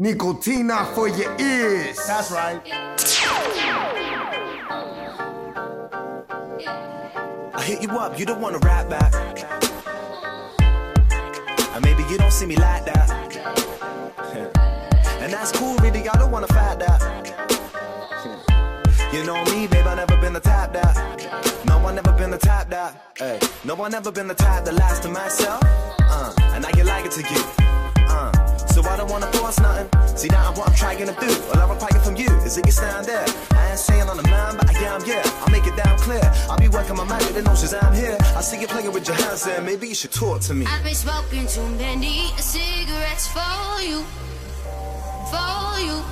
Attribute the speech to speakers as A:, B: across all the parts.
A: Nicotina for your ears.
B: That's right.
C: I hit you up, you don't wanna rap back. And maybe you don't see me like that. and that's cool, really, I don't wanna fight that. you know me, babe, I never been the type that. No, I never been the type that. Hey. No, I never been the type that lies to myself. Uh, and I can like it to you. Uh. So I don't wanna force nothing. See, that I'm what I'm trying to do. All I'm requiring from you is that you stand there. I ain't saying on the mind, but I am, yeah. I make it down clear. I'll be working my magic, the notions I'm here. I see you playing with your hands there. Maybe you should talk to me.
D: I've been smoking too many cigarettes for you. For you.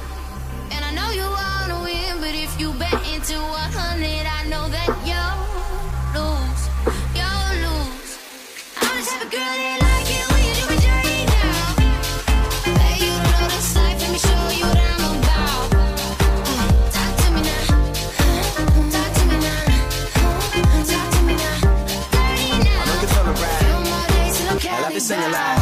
D: And I know you wanna win, but if you bet into a 100, I know that you'll lose. You'll lose. I'm the type of girl that sing
C: loud.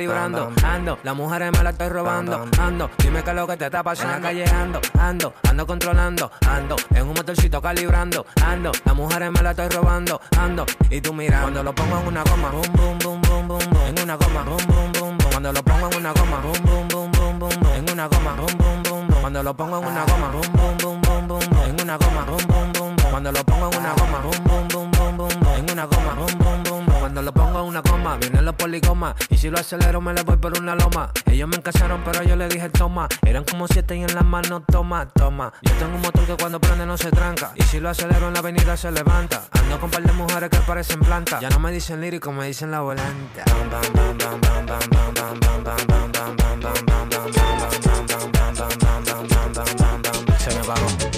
E: Calibrando, ando, las mujeres me la estoy robando, ando, dime qué es lo que te está pasando, en la calle ando, ando, ando controlando, ando, en un motorcito calibrando, ando, las mujeres me la estoy robando, ando, y tú mira, cuando lo pongo en una goma, boom, boom, boom, boom, boom, boom, en una goma, boom, boom, boom, boom, cuando lo pongo en una goma, boom, boom, boom, boom, boom, boom, en una goma, boom, boom, boom, boom, cuando lo pongo en una goma, boom, boom, boom, boom, boom, boom, en una goma, boom, boom, boom, boom, cuando lo pongo en una goma, boom, boom, boom, boom, boom, boom, en una goma, boom, boom, boom, cuando lo pongo en una goma, vienen los poligomas, y si lo acelero me le voy por una loma. Ellos me encasaron, pero yo le dije toma, eran como siete y en las manos toma, toma. Yo tengo un motor que cuando prende no se tranca, y si lo acelero en la avenida se levanta. Ando con par de mujeres que parecen plantas, ya no me dicen lírico, me dicen la volanta. Se me.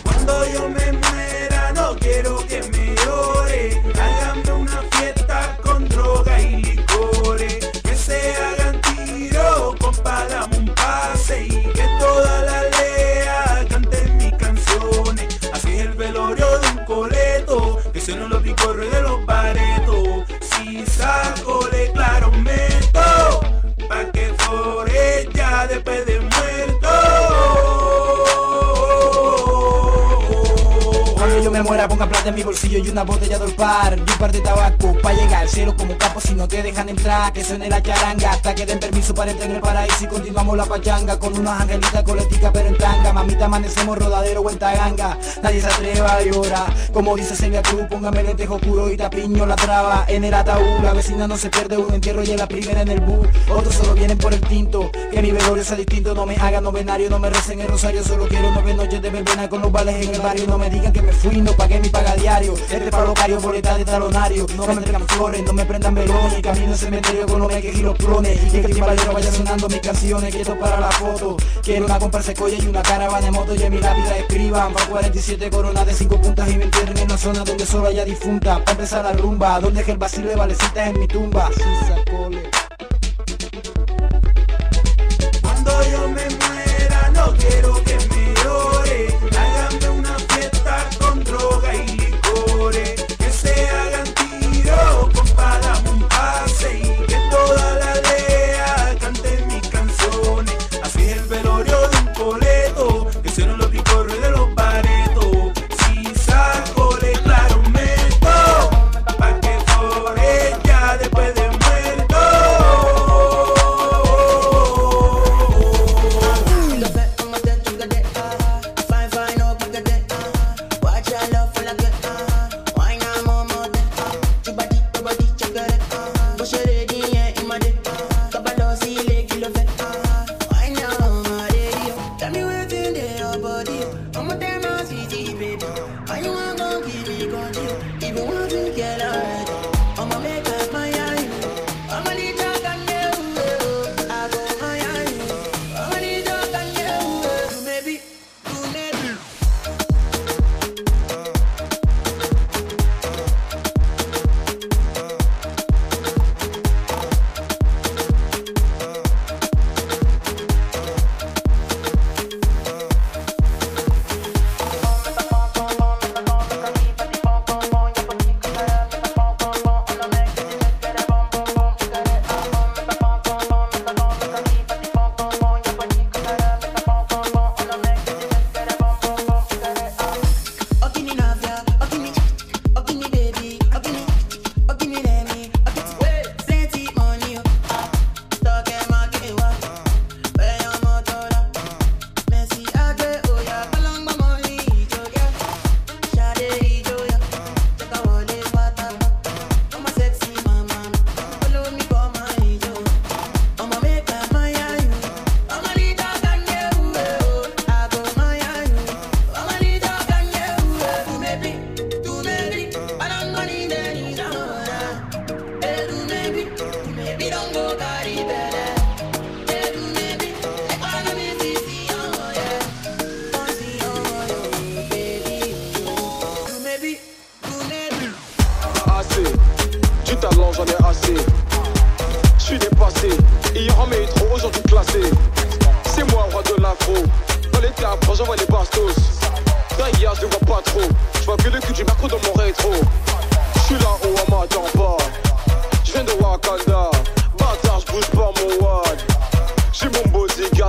F: En mi bolsillo y una botella de par y un par de tabaco pa' llegar al cielo como capo si no te dejan entrar. Que suene la charanga hasta que den permiso para entrar en el paraíso. Y continuamos la pachanga con unas angelitas coleticas pero en tanga. Mamita amanecemos rodadero o en taganga nadie se atreva a llorar. Como dice Celia Cruz póngame lentejo oscuro y tapiño la traba. En el ataúd la vecina no se pierde un entierro y es la primera en el bus. Otros solo vienen por el tinto que mi velorio sea distinto. No me hagan novenario no me recen el rosario. Solo quiero nueve noches de verbena con los vales en el barrio. No me digan que me fui no pagué mi paga diario. Este para locarios boleta de talonario. No me entregan flores no me prendan velones camino en cementerio con los meques y los clones. Y que el timbalero vaya sonando mis canciones quiero para la foto. Quiero una compra secoya y una caravana de moto y en mi lápida escriban. Pa' 47 coronas de 5 puntas y me entierren en una zona donde solo haya difunta. Pa' empezar la rumba donde el vacío de valecitas en mi tumba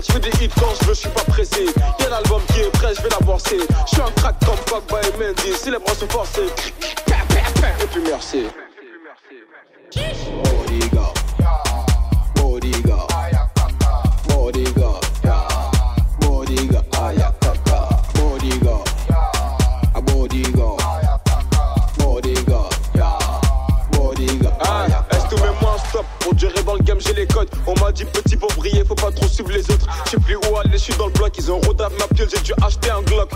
G: je
H: fais des hits quand je veux, je suis pas pressé. Y'a l'album qui est prêt, je vais l'avancer. Je suis un crack comme Pogba et Mendy, si les bras sont forcés. Et puis merci. Oh les gars. On m'a dit petit pour briller, faut pas trop suivre les autres. Je sais plus où aller, je suis dans le bloc. Ils ont rodave ma pile, j'ai dû acheter un Glock.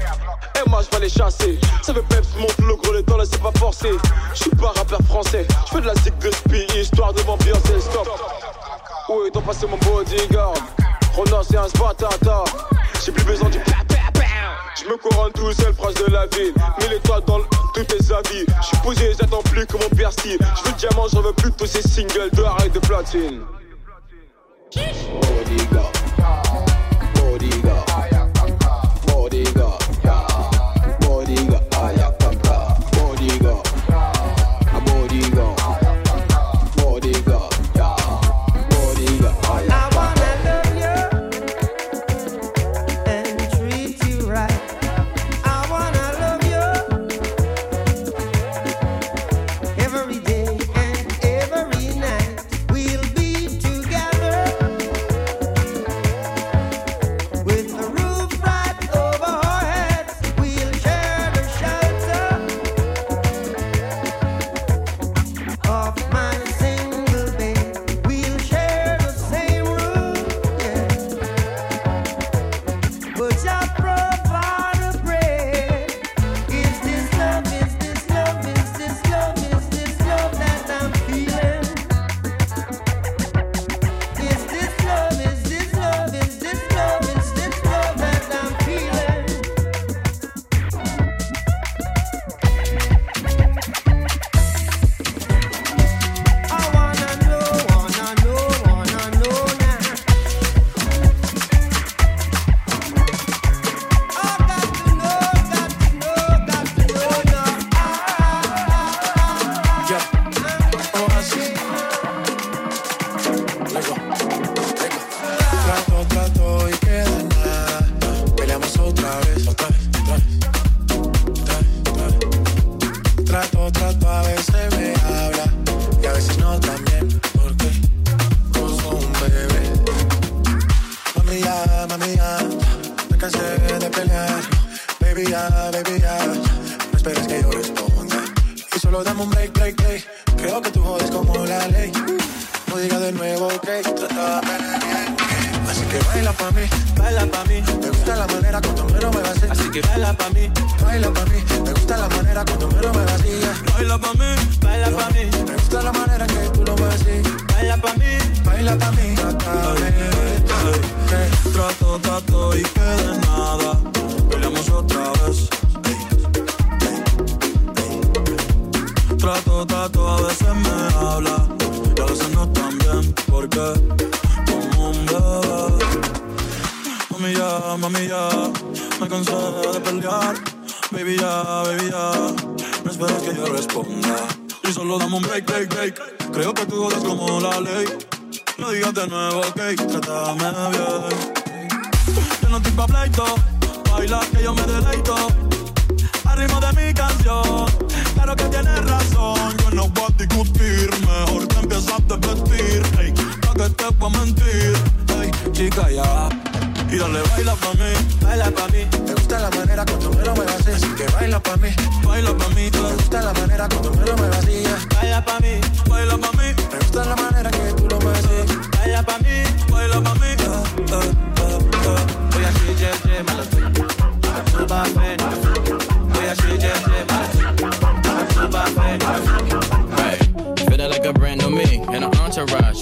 H: Et moi je vais les chasser. Ça fait peps mon flow, gros, le temps là c'est pas forcé. Je suis pas rappeur français, je fais de la zig de spi, histoire de m'ambiancer. Stop. Oui, t'en passé mon bodyguard. Renard, c'est un spatata. J'ai plus besoin du je me couronne tout seul, phrase de la ville. Mets les toits dans toutes tes avis. Je suis posé, j'attends plus que mon piercing. Je veux diamant, j'en veux plus de tous ces singles de et de platine.
I: Sheesh. Bodiga. Bodiga.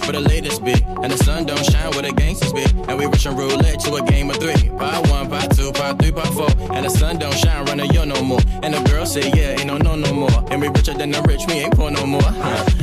I: for the latest bit. And the sun don't shine where the gangsters be. And we rushing roulette to a game of three. Part one, part two, part three, part four. And the sun don't shine, running yo no more. And the girl say, yeah, ain't no no no more. And we richer than the rich, we ain't poor no more. Huh?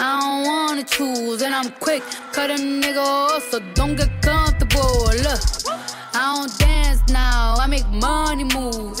I: I don't
J: wanna choose, and I'm quick, cut a nigga off, so don't get comfortable. Look, I don't dance now, I make money move.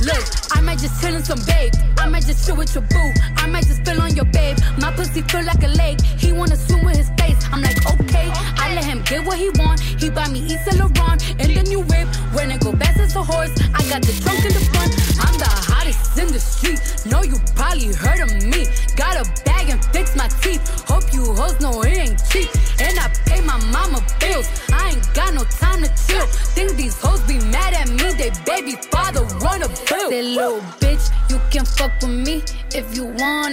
J: Look, I might just chill in some babe. I might just chill with your boo. I might just spill on your babe. My pussy feel like a lake. He wanna swim with his face. I'm like, okay. I let him get what he want. He buy me Yves Saint Laurent and the new whip. When it go fast as a horse, I got the trunk in the front.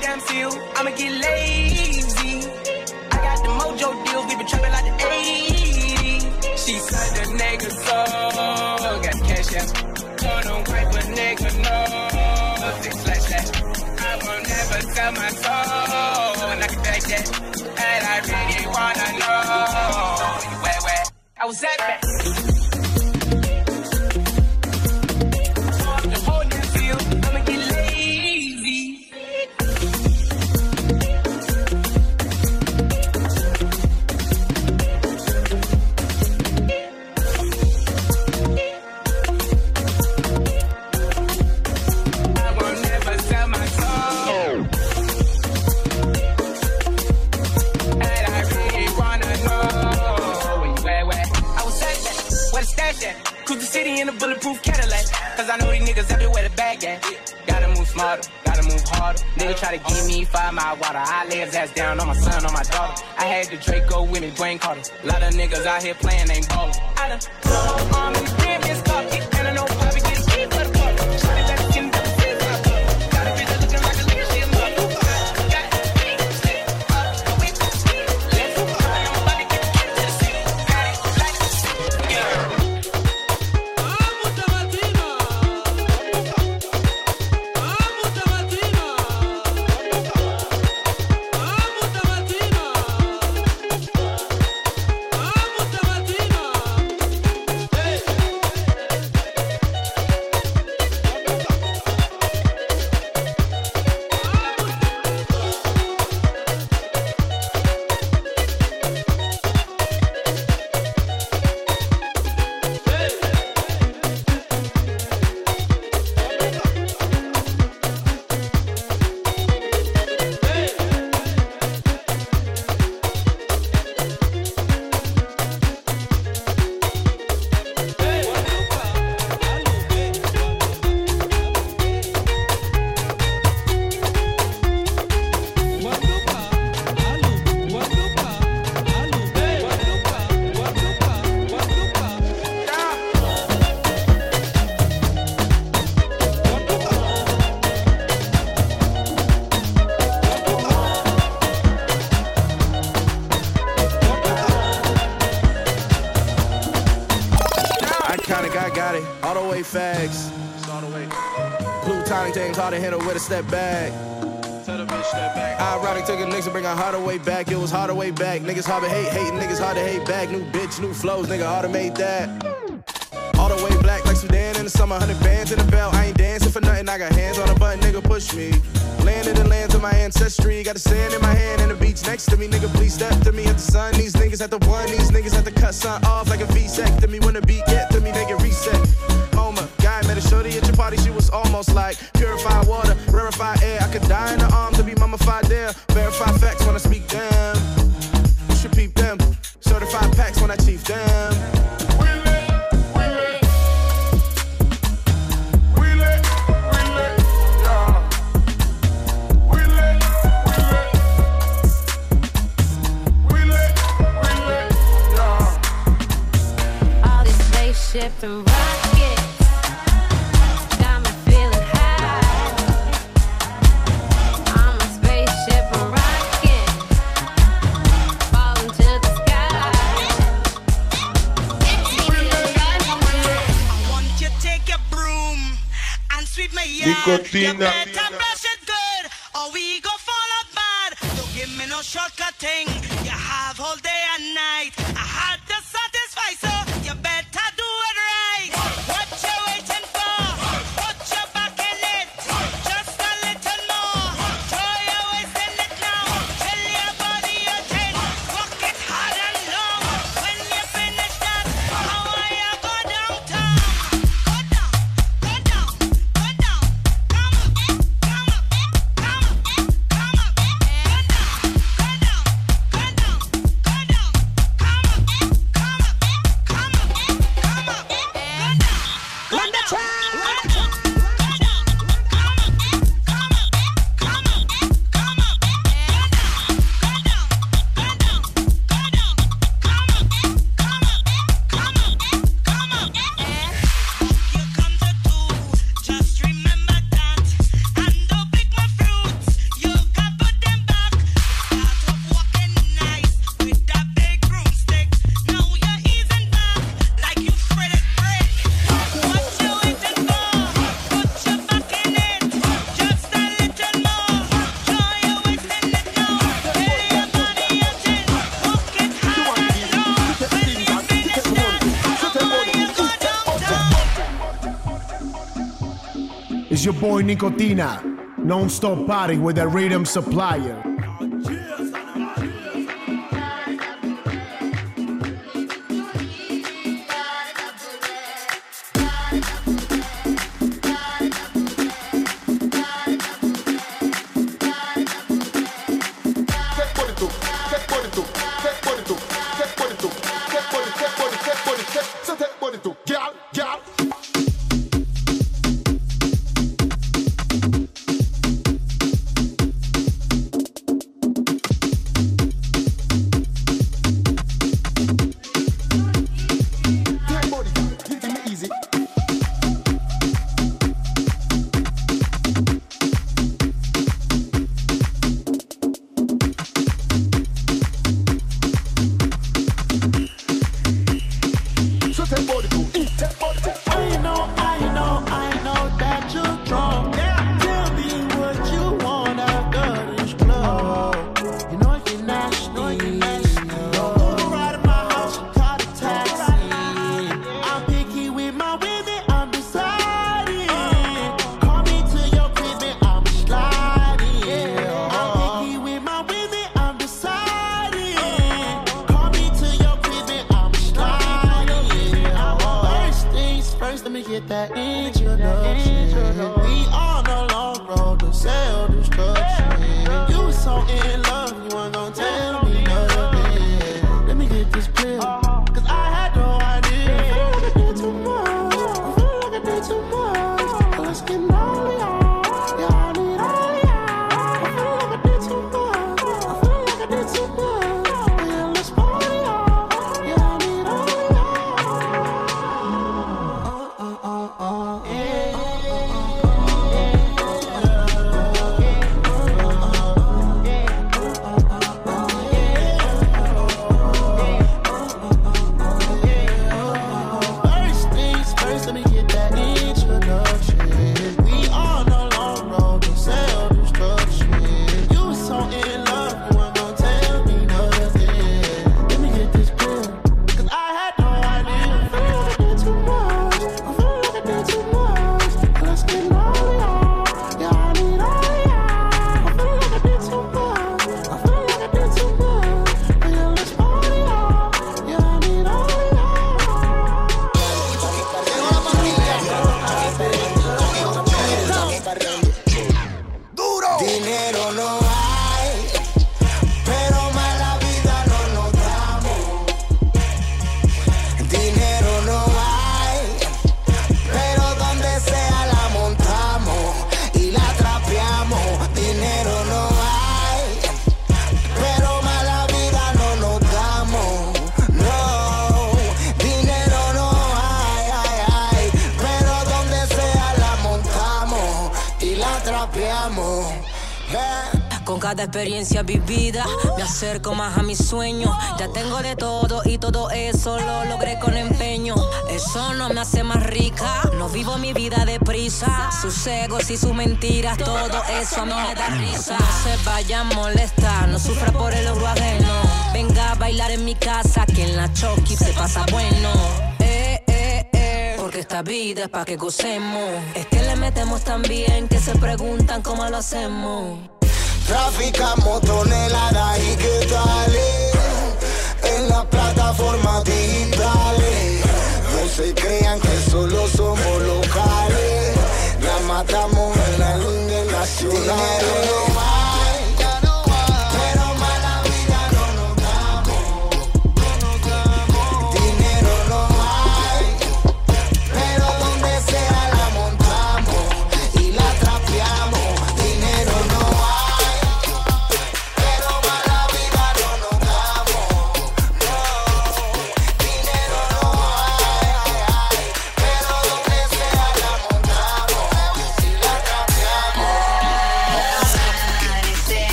K: up the whole damn seal. I'ma get lazy. I got the mojo deals. We been trapping like the 80s. She said the nigga so. Got cash out. Told him wipe a nigga no. Big flash that. I will never sell my soul. And I can back that. And I really wanna know. Where, where? I was at that. Niggas everywhere the bag at. Gotta move smarter, gotta move harder. Nigga try to give me five mile water. I lay his ass down on my son, on my daughter. I had the Draco with me, Dwayne Carter. Lot of niggas out here playing, ain't ballin'. I done throw on damn, to
L: handle with a step back. Ironic took a niggas to bring a Hardaway back. It was Hardaway back. Niggas hard to hate, hating niggas hard to hate back. New bitch, new flows, nigga automate that. All the way black like Sudan in the summer, 100 bands in the belt. I ain't dancing for nothing. I got hands on a button, nigga, push me. Landed in the lands of my ancestry. Got the sand in my hand and the beach next to me. Nigga, please step to me at the sun. These niggas at the one. These niggas at the cut sun off like a V-sec to me. When the beat get to me, they get reset. Met a shorty at your party. She was almost like purified water, rarefied air. I could die in her arms to be mummified there. Verify facts when I speak them. You should peep them. Certified packs when I chief them.
F: My
A: Boy Nicotina, non-stop party with a rhythm supplier.
M: Cada experiencia vivida me acerco más a mis sueños. Ya tengo de todo y todo eso lo logré con empeño. Eso no me hace más rica, no vivo mi vida deprisa. Sus egos y sus mentiras, todo eso a mí me da risa. No se vaya a molestar, no sufra por el logro ajeno. Venga a bailar en mi casa, que en la choqui se pasa bueno. Eh, eh, eh, Porque esta vida es pa' que gocemos. Es que le metemos tan bien que se preguntan cómo lo hacemos.
N: Traficamos toneladas y eh? en las plataformas digitales. No se crean que solo somos locales, la matamos en la línea nacional.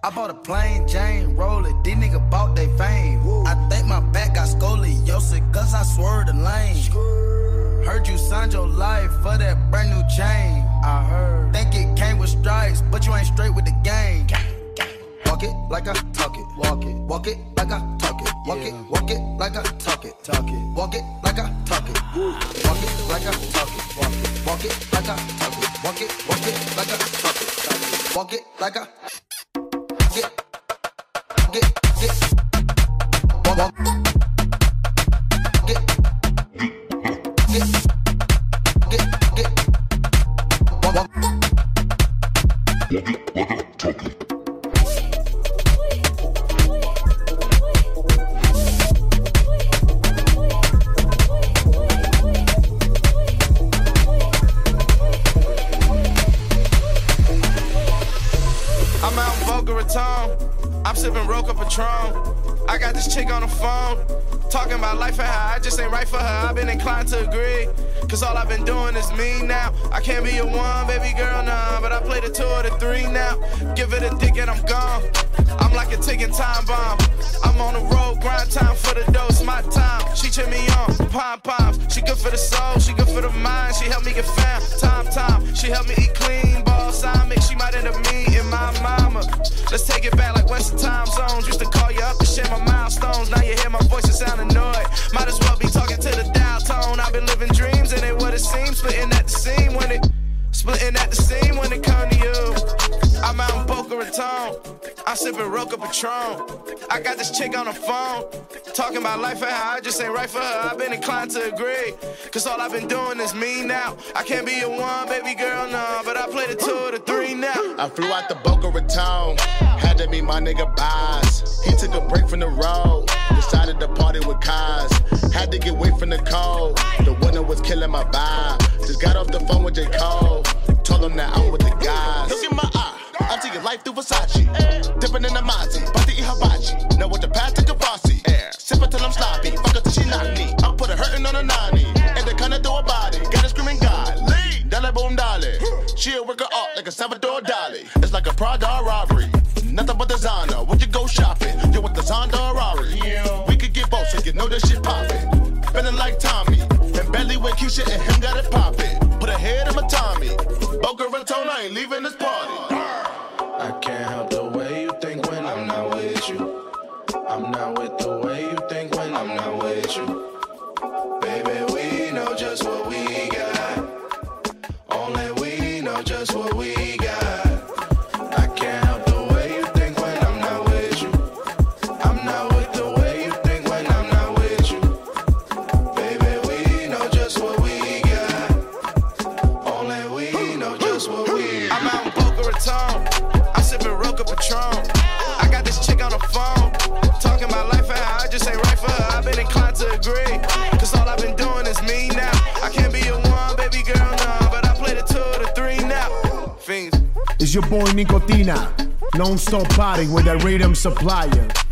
O: I bought a plain Jane roller, these niggas bought they fame. I think my back got scoliosis, cause I swerved the lane. Heard you signed your life for that brand new chain. I heard. Think it came with stripes, but you ain't straight with the game. Walk it like I talk it. Walk it. Walk it like I talk it. Walk it. Walk it like I talk it. Talk it. Walk it like I talk it. Walk it like I talk it. Walk it. Walk it like I talk it. Walk it. Walk it like I talk it. Walk it like I get, get, get,
L: me now. I can't be your one, baby girl, nah. But I play the two or the three now. Give it a dick and I'm gone. I'm like a ticking time bomb. I'm on the road, grind time for the dose, my time. She cheer me on, pom poms. She good for the soul, she good for the mind. She help me get found, time, time. She help me sipping Roca Patron. I got this chick on the phone. Talking about life and how I just ain't right for her. I've been inclined to agree. Cause all I've been doing is me now. I can't be a one, baby girl, no. But I play the two or the three now.
P: I flew out the Boca Raton. Had to meet my nigga Boz. He took a break from the road. Decided to party with Kaz. Had to get away from the cold. The winter was killing my vibe. Just got off the phone with J. Cole. Told him that I'm with the guys. Look in my eye. I take your life through Versace. Dipping in the Mozzie. About to eat hibachi. Now with the past to Kavasi. Sipping till I'm sloppy. Fuck her till she knock me. I put a hurtin' on a 90. And they kinda throw a body. Got her screaming God. Lead. Dale boom dolly. She'll work her up like a Salvador Dali. It's like a Prada robbery. Nothing but designer. Would you go shopping? You with the Zonda Rari. We could get both so you know this shit poppin'. Feeling like Tommy. And Belly with Keisha and him got it poppin'. Put a head in my Tommy. Boca Raton, I ain't leaving this party.
A: Boy Nicotina. Non stop party with a rhythm supplier.